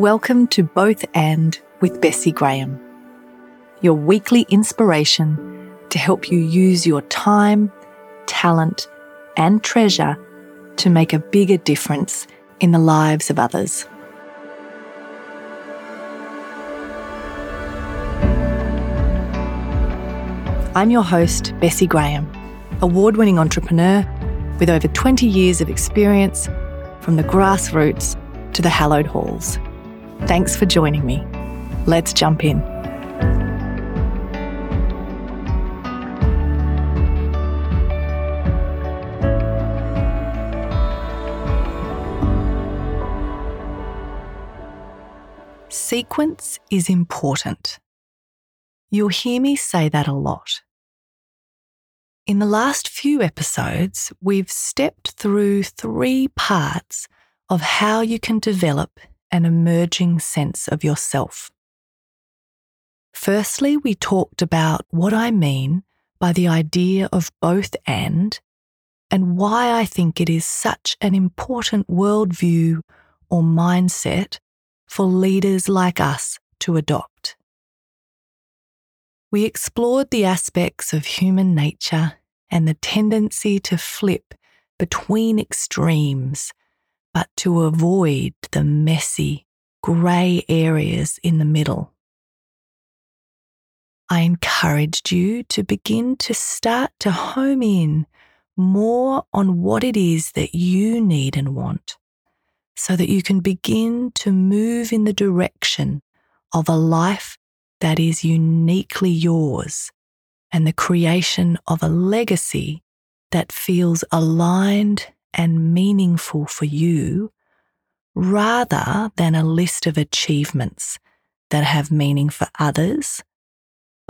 Welcome to Both and with Bessi Graham, your weekly inspiration to help you use your time, talent, and treasure to make a bigger difference in the lives of others. I'm your host, Bessi Graham, award winning entrepreneur with over 20 years of experience from the grassroots to the hallowed halls. Thanks for joining me. Let's jump in. Sequence is important. You'll hear me say that a lot. In the last few episodes, we've stepped through three parts of how you can develop an emerging sense of yourself. Firstly, we talked about what I mean by the idea of both and, and why I think it is such an important worldview or mindset for leaders like us to adopt. We explored the aspects of human nature and the tendency to flip between extremes, but to avoid the messy, grey areas in the middle. I encouraged you to begin to start to home in more on what it is that you need and want so that you can begin to move in the direction of a life that is uniquely yours and the creation of a legacy that feels aligned and meaningful for you rather than a list of achievements that have meaning for others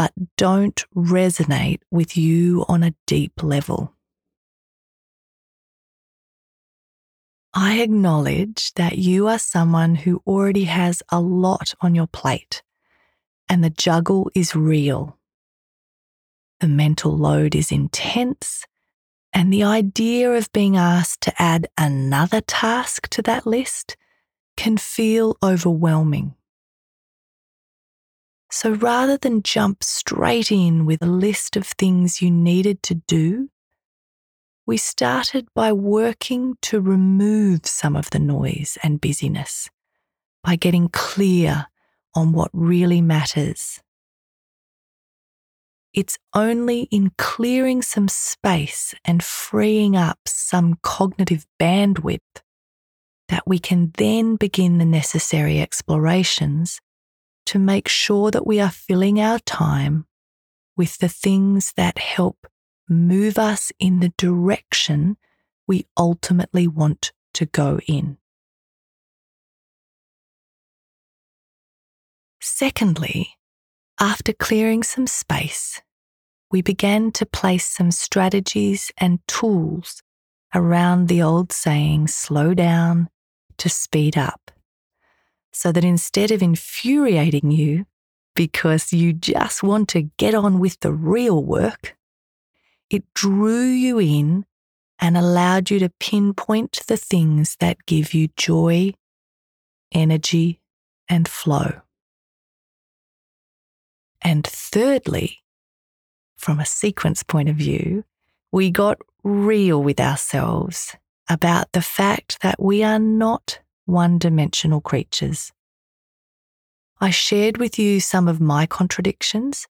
but don't resonate with you on a deep level. I acknowledge that you are someone who already has a lot on your plate and the juggle is real. The mental load is intense, and the idea of being asked to add another task to that list can feel overwhelming. So rather than jump straight in with a list of things you needed to do, we started by working to remove some of the noise and busyness, by getting clear on what really matters. It's only in clearing some space and freeing up some cognitive bandwidth that we can then begin the necessary explorations to make sure that we are filling our time with the things that help move us in the direction we ultimately want to go in. Secondly, after clearing some space, we began to place some strategies and tools around the old saying, slow down to speed up, so that instead of infuriating you because you just want to get on with the real work, it drew you in and allowed you to pinpoint the things that give you joy, energy, and flow. And thirdly, from a sequence point of view, we got real with ourselves about the fact that we are not one dimensional creatures. I shared with you some of my contradictions,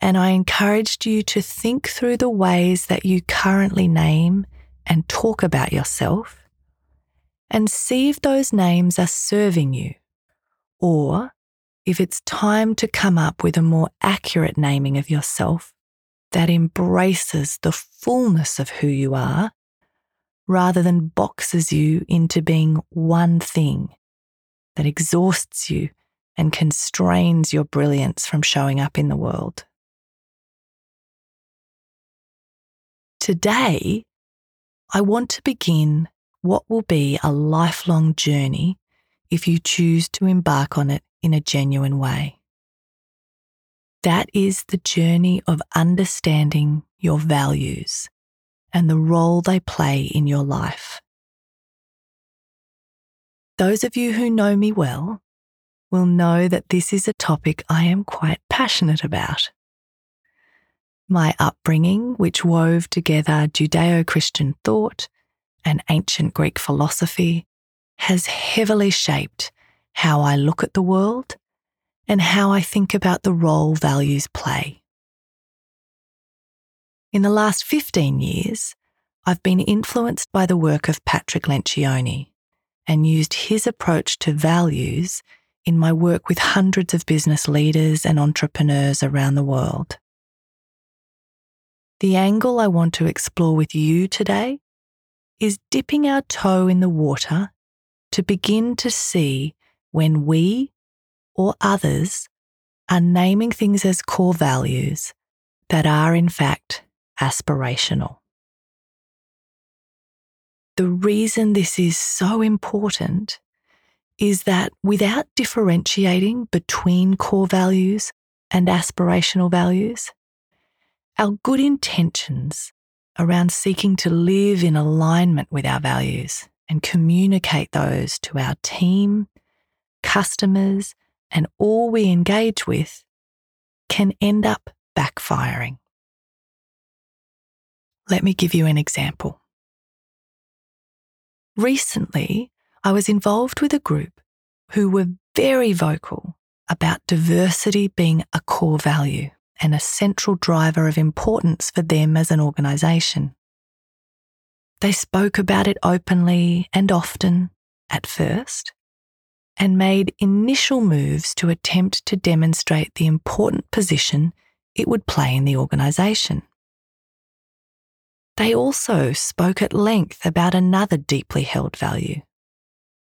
and I encouraged you to think through the ways that you currently name and talk about yourself and see if those names are serving you or if it's time to come up with a more accurate naming of yourself that embraces the fullness of who you are rather than boxes you into being one thing that exhausts you and constrains your brilliance from showing up in the world. Today, I want to begin what will be a lifelong journey if you choose to embark on it in a genuine way. That is the journey of understanding your values and the role they play in your life. Those of you who know me well will know that this is a topic I am quite passionate about. My upbringing, which wove together Judeo Christian thought and ancient Greek philosophy, has heavily shaped how I look at the world and how I think about the role values play. In the last 15 years, I've been influenced by the work of Patrick Lencioni and used his approach to values in my work with hundreds of business leaders and entrepreneurs around the world. The angle I want to explore with you today is dipping our toe in the water to begin to see when we or others are naming things as core values that are in fact aspirational. The reason this is so important is that without differentiating between core values and aspirational values, our good intentions around seeking to live in alignment with our values and communicate those to our team, customers, and all we engage with can end up backfiring. Let me give you an example. Recently, I was involved with a group who were very vocal about diversity being a core value and a central driver of importance for them as an organisation. They spoke about it openly and often at first and made initial moves to attempt to demonstrate the important position it would play in the organisation. They also spoke at length about another deeply held value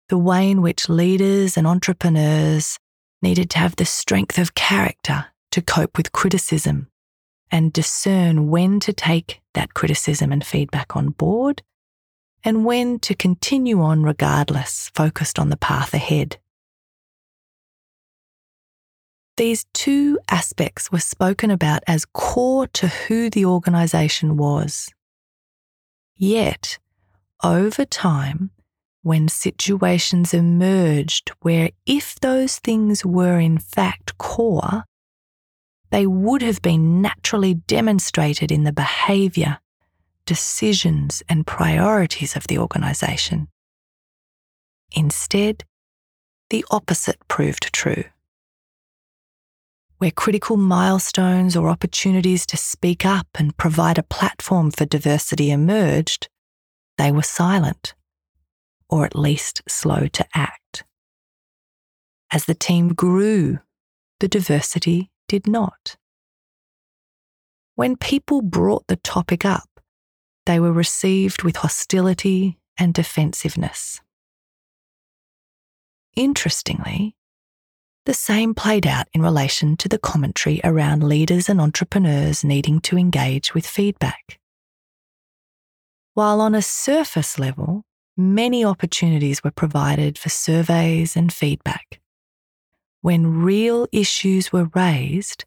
the way in which leaders and entrepreneurs needed to have the strength of character to cope with criticism and discern when to take that criticism and feedback on board and when to continue on regardless, focused on the path ahead. These two aspects were spoken about as core to who the organisation was Yet, over time, when situations emerged where if those things were in fact core, they would have been naturally demonstrated in the behaviour, decisions, and priorities of the organisation. Instead, the opposite proved true. Where critical milestones or opportunities to speak up and provide a platform for diversity emerged, they were silent, or at least slow to act. As the team grew, the diversity did not. When people brought the topic up, they were received with hostility and defensiveness. Interestingly, the same played out in relation to the commentary around leaders and entrepreneurs needing to engage with feedback. While on a surface level, many opportunities were provided for surveys and feedback. When real issues were raised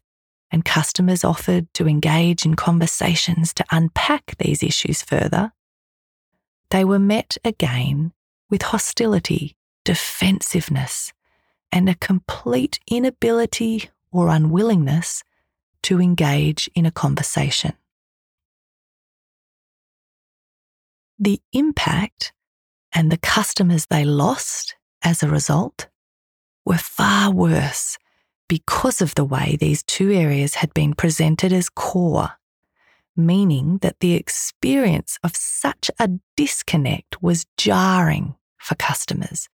and customers offered to engage in conversations to unpack these issues further, they were met again with hostility, defensiveness, and a complete inability or unwillingness to engage in a conversation. The impact and the customers they lost as a result were far worse because of the way these two areas had been presented as core, meaning that the experience of such a disconnect was jarring for customers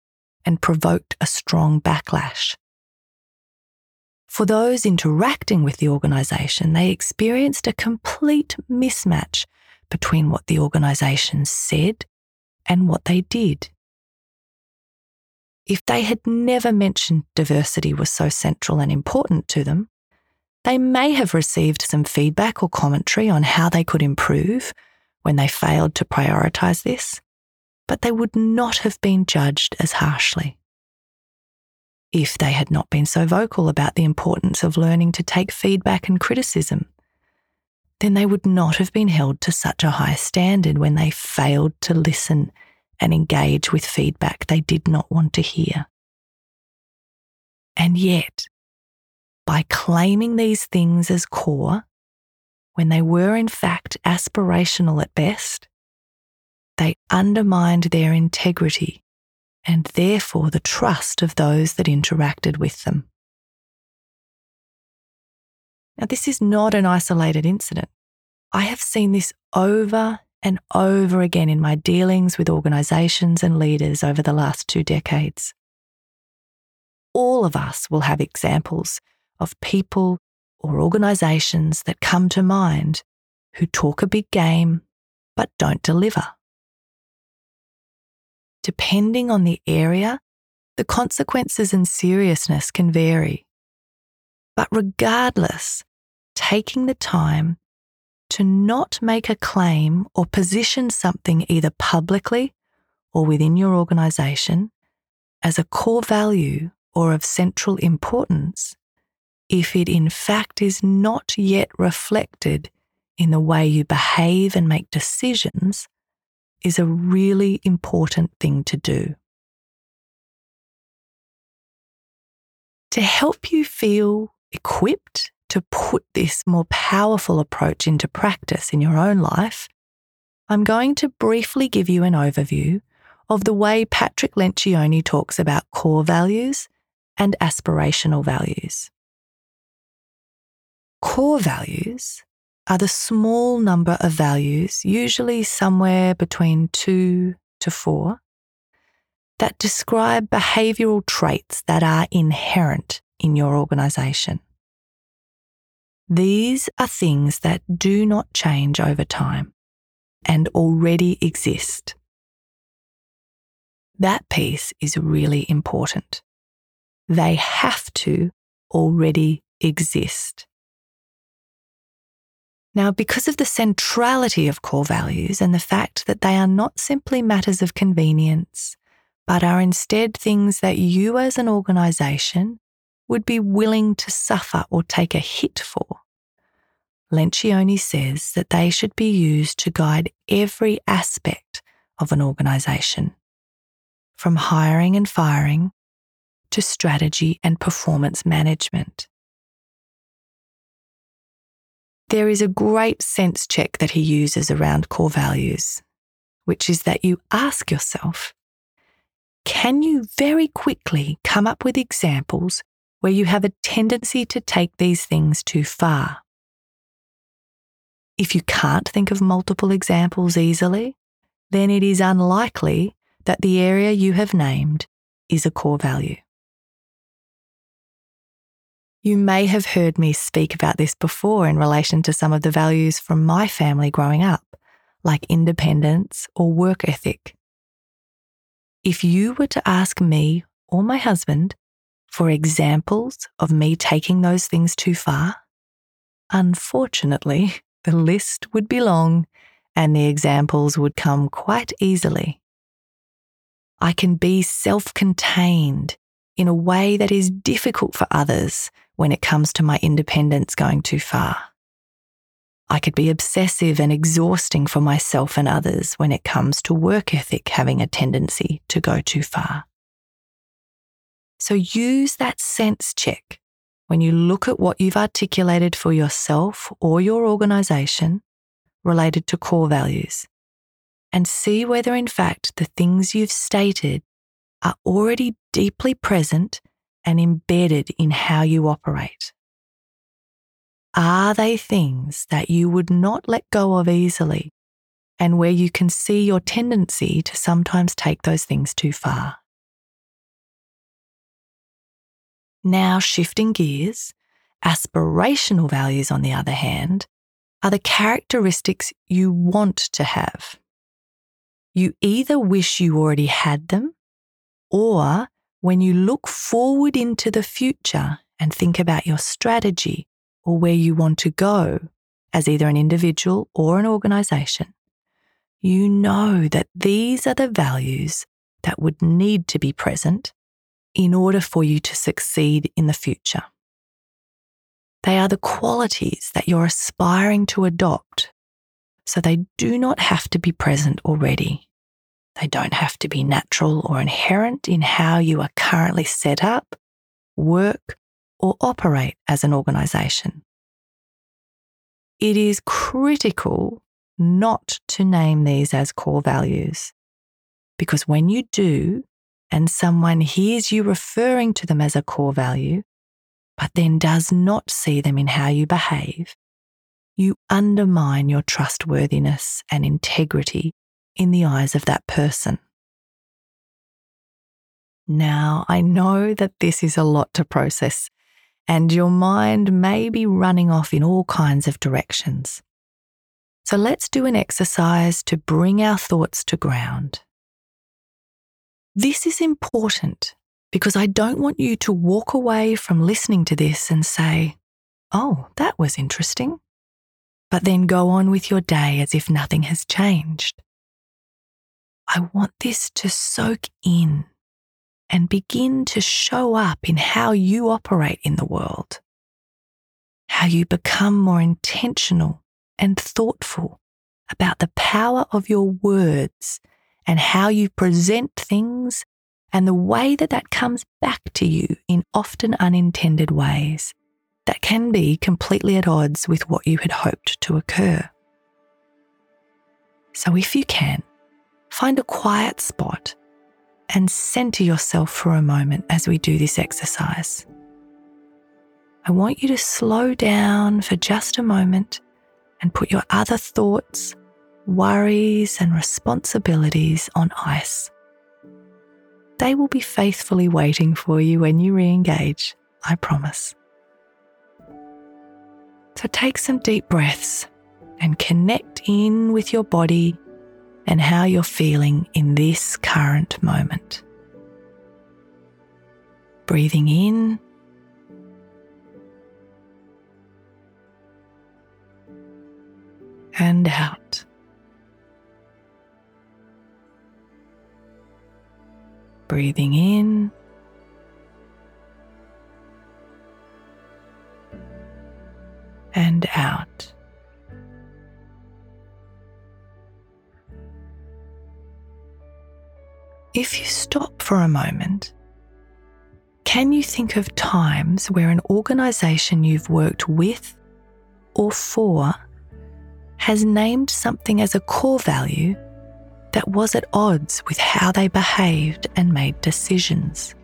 and provoked a strong backlash. For those interacting with the organisation, they experienced a complete mismatch between what the organisation said and what they did. If they had never mentioned diversity was so central and important to them, they may have received some feedback or commentary on how they could improve when they failed to prioritise this but they would not have been judged as harshly. If they had not been so vocal about the importance of learning to take feedback and criticism, then they would not have been held to such a high standard when they failed to listen and engage with feedback they did not want to hear. And yet, by claiming these things as core, when they were in fact aspirational at best, they undermined their integrity and therefore the trust of those that interacted with them. Now, this is not an isolated incident. I have seen this over and over again in my dealings with organisations and leaders over the last two decades. All of us will have examples of people or organisations that come to mind who talk a big game but don't deliver. Depending on the area, the consequences and seriousness can vary. But regardless, taking the time to not make a claim or position something either publicly or within your organisation as a core value or of central importance if it in fact is not yet reflected in the way you behave and make decisions is a really important thing to do. To help you feel equipped to put this more powerful approach into practice in your own life, I'm going to briefly give you an overview of the way Patrick Lencioni talks about core values and aspirational values. Core values are the small number of values, usually somewhere between two to four, that describe behavioral traits that are inherent in your organization. These are things that do not change over time and already exist. That piece is really important. They have to already exist. Now, because of the centrality of core values and the fact that they are not simply matters of convenience, but are instead things that you as an organisation would be willing to suffer or take a hit for, Lencioni says that they should be used to guide every aspect of an organisation, from hiring and firing to strategy and performance management. There is a great sense check that he uses around core values, which is that you ask yourself can you very quickly come up with examples where you have a tendency to take these things too far? If you can't think of multiple examples easily, then it is unlikely that the area you have named is a core value. You may have heard me speak about this before in relation to some of the values from my family growing up, like independence or work ethic. If you were to ask me or my husband for examples of me taking those things too far, unfortunately, the list would be long and the examples would come quite easily. I can be self contained in a way that is difficult for others when it comes to my independence going too far. I could be obsessive and exhausting for myself and others when it comes to work ethic having a tendency to go too far. So use that sense check when you look at what you've articulated for yourself or your organisation related to core values and see whether, in fact, the things you've stated are already deeply present and embedded in how you operate? Are they things that you would not let go of easily and where you can see your tendency to sometimes take those things too far? Now, shifting gears, aspirational values, on the other hand, are the characteristics you want to have. You either wish you already had them or when you look forward into the future and think about your strategy or where you want to go as either an individual or an organization, you know that these are the values that would need to be present in order for you to succeed in the future. They are the qualities that you're aspiring to adopt, so they do not have to be present already. They don't have to be natural or inherent in how you are currently set up, work, or operate as an organisation. It is critical not to name these as core values because when you do, and someone hears you referring to them as a core value, but then does not see them in how you behave, you undermine your trustworthiness and integrity in the eyes of that person. Now, I know that this is a lot to process, and your mind may be running off in all kinds of directions. So let's do an exercise to bring our thoughts to ground. This is important because I don't want you to walk away from listening to this and say, oh, that was interesting, but then go on with your day as if nothing has changed. I want this to soak in and begin to show up in how you operate in the world, how you become more intentional and thoughtful about the power of your words and how you present things and the way that that comes back to you in often unintended ways that can be completely at odds with what you had hoped to occur. So, if you can, find a quiet spot and center yourself for a moment as we do this exercise. I want you to slow down for just a moment and put your other thoughts, worries, and responsibilities on ice. They will be faithfully waiting for you when you re engage, I promise. So take some deep breaths and connect in with your body and how you're feeling in this current moment. Breathing in. And out. Breathing in. And out. If you stop for a moment, can you think of times where an organisation you've worked with or for has named something as a core value that was at odds with how they behaved and made decisions?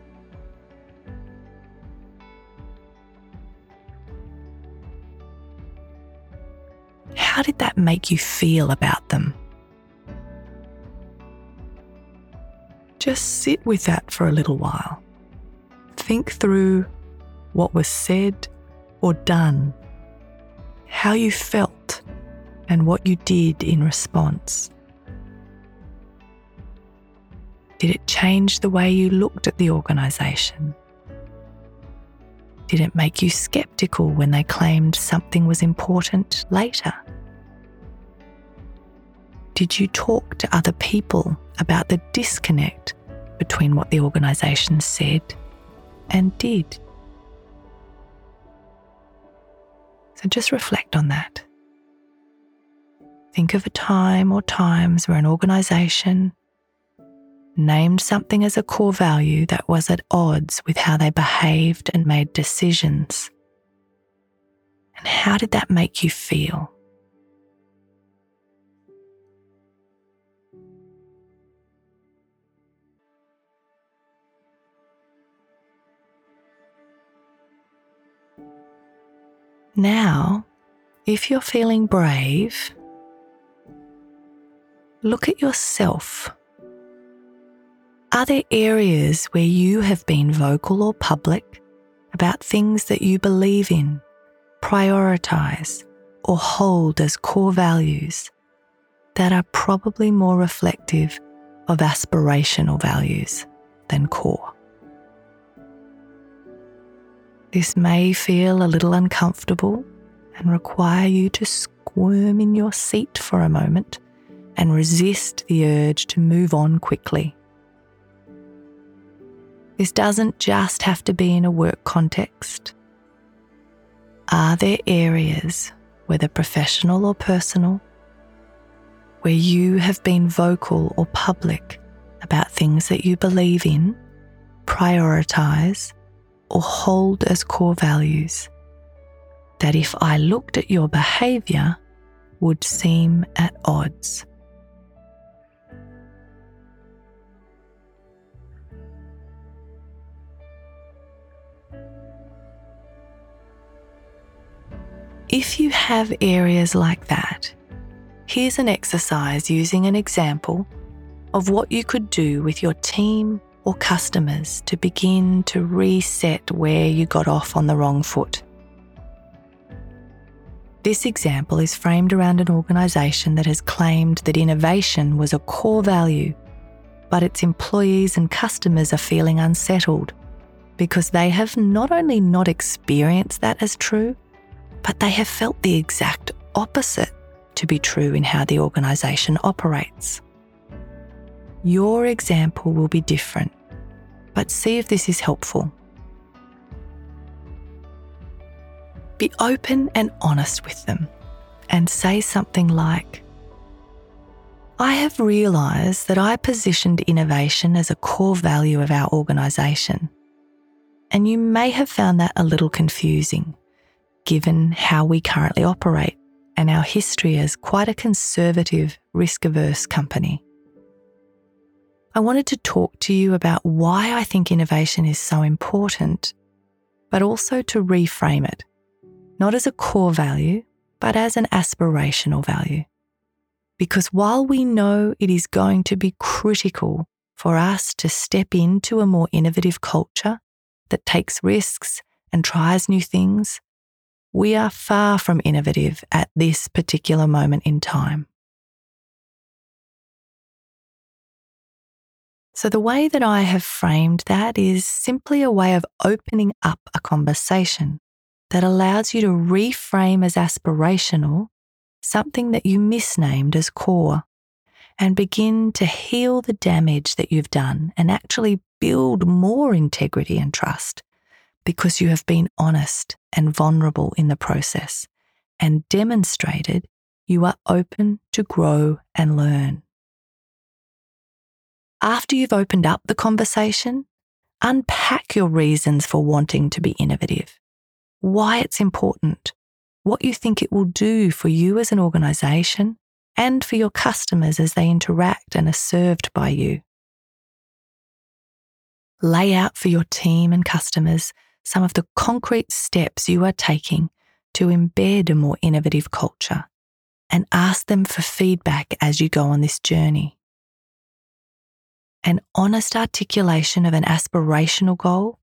How did that make you feel about them? Just sit with that for a little while. Think through what was said or done, how you felt, and what you did in response. Did it change the way you looked at the organisation? Did it make you sceptical when they claimed something was important later? Did you talk to other people about the disconnect between what the organisation said and did? So just reflect on that. Think of a time or times where an organisation named something as a core value that was at odds with how they behaved and made decisions. And how did that make you feel? Now, if you're feeling brave, look at yourself. Are there areas where you have been vocal or public about things that you believe in, prioritize, or hold as core values that are probably more reflective of aspirational values than core? This may feel a little uncomfortable and require you to squirm in your seat for a moment and resist the urge to move on quickly. This doesn't just have to be in a work context. Are there areas, whether professional or personal, where you have been vocal or public about things that you believe in, prioritize, or hold as core values that, if I looked at your behaviour, would seem at odds. If you have areas like that, here's an exercise using an example of what you could do with your team or customers to begin to reset where you got off on the wrong foot. This example is framed around an organisation that has claimed that innovation was a core value, but its employees and customers are feeling unsettled because they have not only not experienced that as true, but they have felt the exact opposite to be true in how the organisation operates. Your example will be different, but see if this is helpful. Be open and honest with them and say something like, I have realised that I positioned innovation as a core value of our organisation, and you may have found that a little confusing given how we currently operate and our history as quite a conservative, risk averse company. I wanted to talk to you about why I think innovation is so important, but also to reframe it, not as a core value, but as an aspirational value. Because while we know it is going to be critical for us to step into a more innovative culture that takes risks and tries new things, we are far from innovative at this particular moment in time. So, the way that I have framed that is simply a way of opening up a conversation that allows you to reframe as aspirational something that you misnamed as core and begin to heal the damage that you've done and actually build more integrity and trust because you have been honest and vulnerable in the process and demonstrated you are open to grow and learn. After you've opened up the conversation, unpack your reasons for wanting to be innovative, why it's important, what you think it will do for you as an organisation and for your customers as they interact and are served by you. Lay out for your team and customers some of the concrete steps you are taking to embed a more innovative culture and ask them for feedback as you go on this journey. An honest articulation of an aspirational goal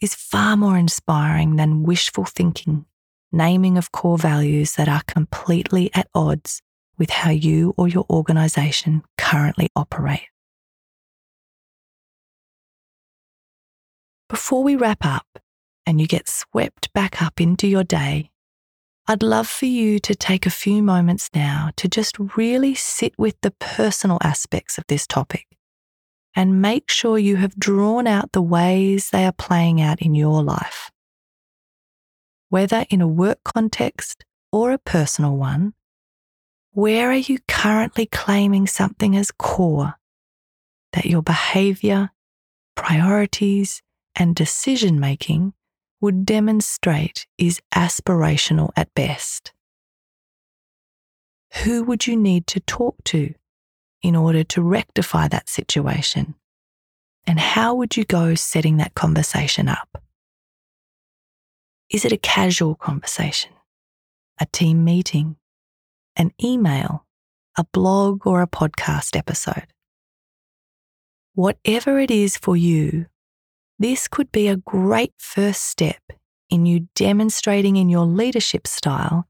is far more inspiring than wishful thinking, naming of core values that are completely at odds with how you or your organisation currently operate. Before we wrap up, and you get swept back up into your day, I'd love for you to take a few moments now to just really sit with the personal aspects of this topic and make sure you have drawn out the ways they are playing out in your life. Whether in a work context or a personal one, where are you currently claiming something as core that your behavior, priorities, and decision making would demonstrate is aspirational at best. Who would you need to talk to in order to rectify that situation? And how would you go setting that conversation up? Is it a casual conversation, a team meeting, an email, a blog, or a podcast episode? Whatever it is for you, this could be a great first step in you demonstrating in your leadership style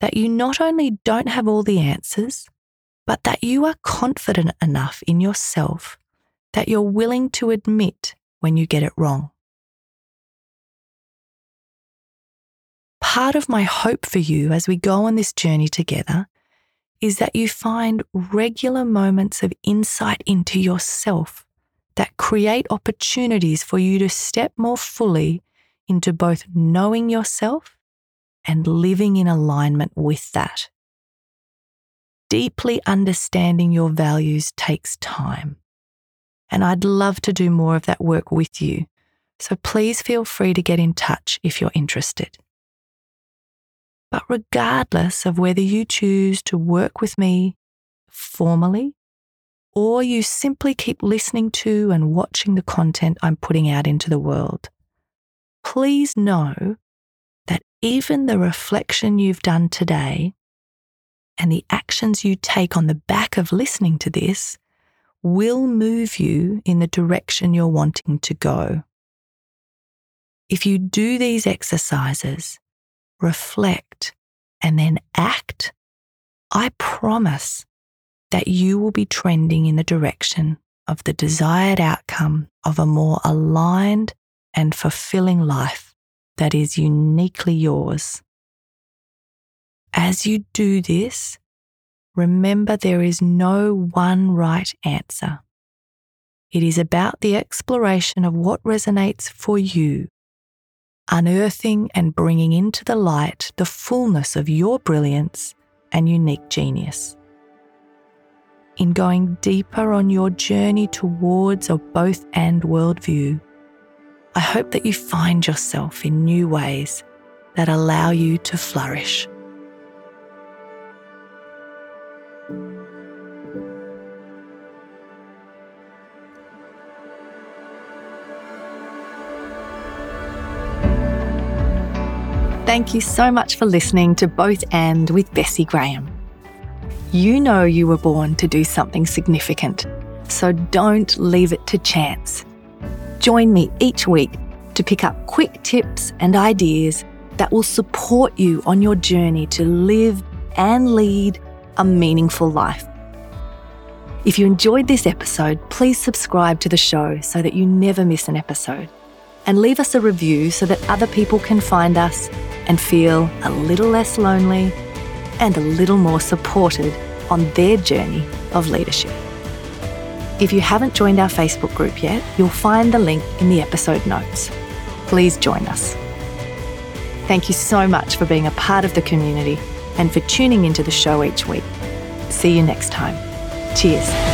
that you not only don't have all the answers, but that you are confident enough in yourself that you're willing to admit when you get it wrong. Part of my hope for you as we go on this journey together is that you find regular moments of insight into yourself that create opportunities for you to step more fully into both knowing yourself and living in alignment with that. Deeply understanding your values takes time. And I'd love to do more of that work with you So please feel free to get in touch if you're interested. But regardless of whether you choose to work with me formally or you simply keep listening to and watching the content I'm putting out into the world, please know that even the reflection you've done today and the actions you take on the back of listening to this will move you in the direction you're wanting to go. If you do these exercises, reflect, and then act, I promise that you will be trending in the direction of the desired outcome of a more aligned and fulfilling life that is uniquely yours. As you do this, remember there is no one right answer. It is about the exploration of what resonates for you, unearthing and bringing into the light the fullness of your brilliance and unique genius. In going deeper on your journey towards a both and worldview, I hope that you find yourself in new ways that allow you to flourish. Thank you so much for listening to Both and with Bessi Graham. You know you were born to do something significant, so don't leave it to chance. Join me each week to pick up quick tips and ideas that will support you on your journey to live and lead a meaningful life. If you enjoyed this episode, please subscribe to the show so that you never miss an episode. And leave us a review so that other people can find us and feel a little less lonely and a little more supported on their journey of leadership. If you haven't joined our Facebook group yet, you'll find the link in the episode notes. Please join us. Thank you so much for being a part of the community and for tuning into the show each week. See you next time. Cheers.